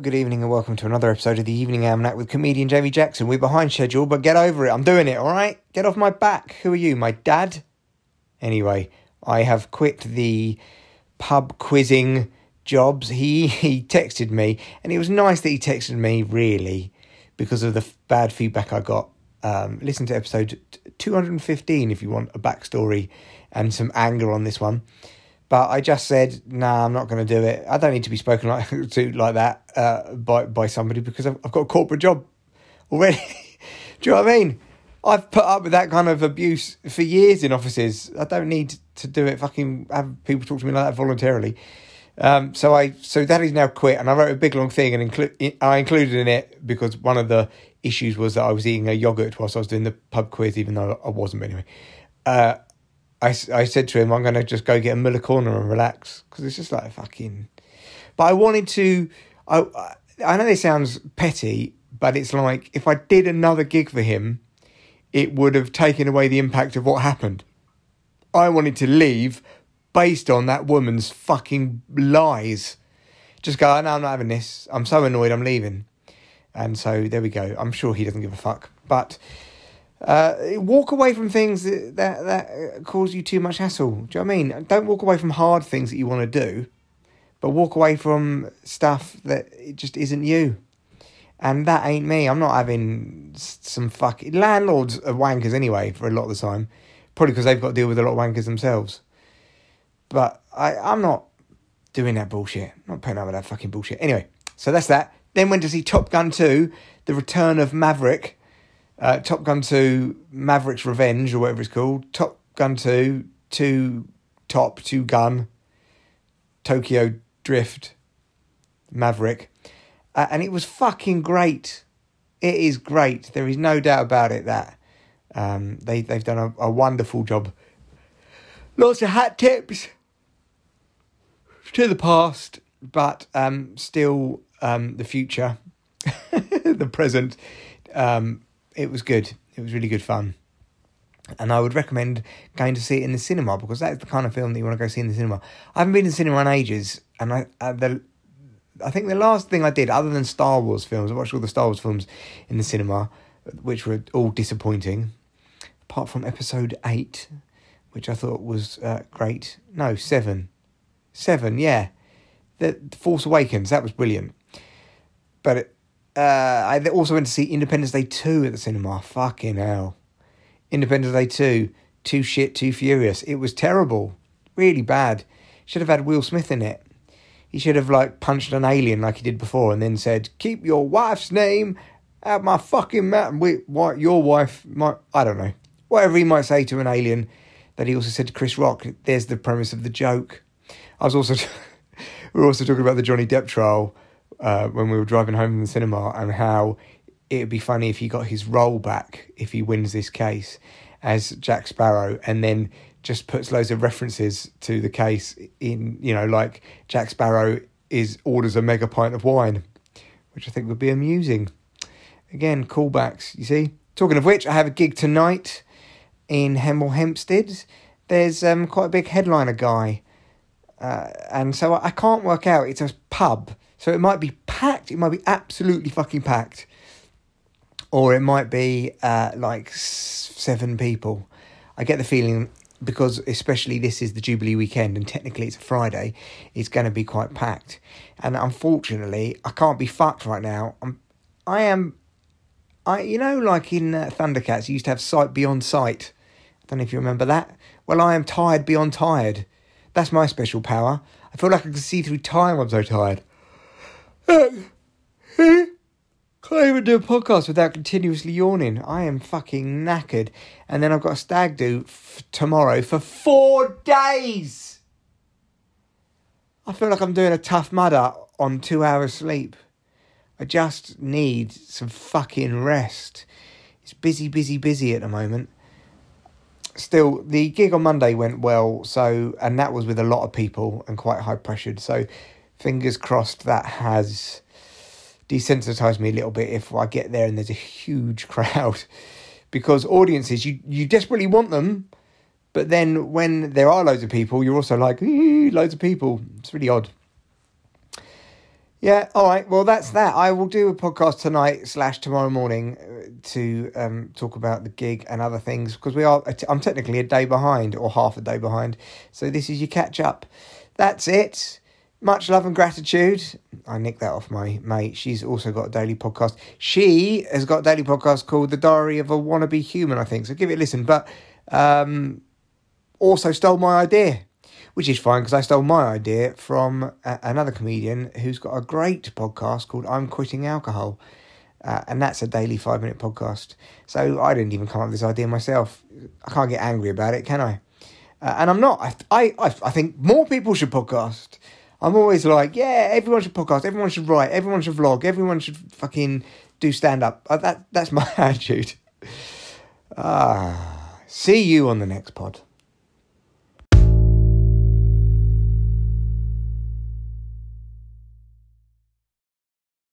Good evening, and welcome to another episode of the Evening Almanac with comedian Jamie Jackson. We're behind schedule, but get over it. I'm doing it, all right? Get off my back. Who are you, my dad? Anyway, I have quit the pub quizzing jobs. He he texted me, and it was nice that he texted me, really, because of the f- bad feedback I got. Um, listen to episode 215 if you want a backstory and some anger on this one. But I just said, nah, I'm not going to do it. I don't need to be spoken like to like that uh, by by somebody because I've, I've got a corporate job already. do you know what I mean? I've put up with that kind of abuse for years in offices. I don't need to do it. Fucking have people talk to me like that voluntarily. Um, so I so that is now quit, and I wrote a big long thing, and I included in it because one of the issues was that I was eating a yogurt whilst I was doing the pub quiz, even though I wasn't. But anyway, uh, I, I said to him, I'm going to just go get a Miller corner and relax because it's just like a fucking. But I wanted to. I I know this sounds petty, but it's like if I did another gig for him, it would have taken away the impact of what happened. I wanted to leave based on that woman's fucking lies. Just go, oh, no, I'm not having this. I'm so annoyed, I'm leaving. And so there we go. I'm sure he doesn't give a fuck. But uh, walk away from things that, that, that cause you too much hassle. Do you know I mean? Don't walk away from hard things that you want to do, but walk away from stuff that it just isn't you. And that ain't me. I'm not having some fucking landlords are wankers anyway for a lot of the time, probably because they've got to deal with a lot of wankers themselves. But I, I'm not doing that bullshit. I'm not putting up with that fucking bullshit. Anyway, so that's that. Then went to see Top Gun 2, The Return of Maverick. Uh, Top Gun 2, Maverick's Revenge, or whatever it's called. Top Gun 2, 2 Top, 2 Gun, Tokyo Drift, Maverick. Uh, and it was fucking great. It is great. There is no doubt about it that um, they, they've done a, a wonderful job. Lots of hat tips to the past, but um, still um, the future, the present. Um, it was good. It was really good fun. And I would recommend going to see it in the cinema because that's the kind of film that you want to go see in the cinema. I haven't been in the cinema in ages, and I uh, the I think the last thing I did, other than Star Wars films, I watched all the Star Wars films in the cinema, which were all disappointing, apart from Episode Eight, which I thought was uh, great. No, seven, seven, yeah, the Force Awakens that was brilliant, but. It, uh, I also went to see Independence Day 2 at the cinema. Fucking hell. Independence Day 2, too shit, too furious. It was terrible. Really bad. Should have had Will Smith in it. He should have like punched an alien like he did before and then said, Keep your wife's name out my fucking mouth. Wait, what, your wife, my, I don't know. Whatever he might say to an alien that he also said to Chris Rock. There's the premise of the joke. I was also, we were also talking about the Johnny Depp trial uh, when we were driving home from the cinema and how it'd be funny if he got his role back if he wins this case as Jack Sparrow and then just puts loads of references to the case in you know like Jack Sparrow is orders a mega pint of wine which I think would be amusing. Again callbacks you see? Talking of which I have a gig tonight in Hemel Hempstead. There's um, quite a big headliner guy uh, and so I can't work out. It's a pub so it might be packed, it might be absolutely fucking packed, or it might be uh, like seven people. I get the feeling because especially this is the Jubilee weekend and technically it's a Friday, it's going to be quite packed. And unfortunately, I can't be fucked right now. I'm, I am, I you know like in uh, Thundercats, you used to have sight beyond sight. I don't know if you remember that. Well, I am tired beyond tired. That's my special power. I feel like I can see through time. I'm so tired. Can't even do a podcast without continuously yawning. I am fucking knackered. And then I've got a stag do f- tomorrow for four days. I feel like I'm doing a tough mudder on two hours sleep. I just need some fucking rest. It's busy, busy, busy at the moment. Still, the gig on Monday went well, so and that was with a lot of people and quite high pressured. So, fingers crossed that has desensitized me a little bit if I get there and there's a huge crowd. because audiences, you, you desperately want them, but then when there are loads of people, you're also like, loads of people. It's really odd. Yeah, all right. Well, that's that. I will do a podcast tonight slash tomorrow morning uh, to um, talk about the gig and other things because we are. I'm technically a day behind or half a day behind, so this is your catch up. That's it. Much love and gratitude. I nicked that off my mate. She's also got a daily podcast. She has got a daily podcast called The Diary of a Wannabe Human, I think. So give it a listen. But um, also stole my idea which is fine because I stole my idea from a- another comedian who's got a great podcast called I'm Quitting Alcohol. Uh, and that's a daily five minute podcast. So I didn't even come up with this idea myself. I can't get angry about it, can I? Uh, and I'm not. I, I, I think more people should podcast. I'm always like, yeah, everyone should podcast, everyone should write, everyone should vlog, everyone should fucking do stand up. Uh, that that's my attitude. Ah, see you on the next pod.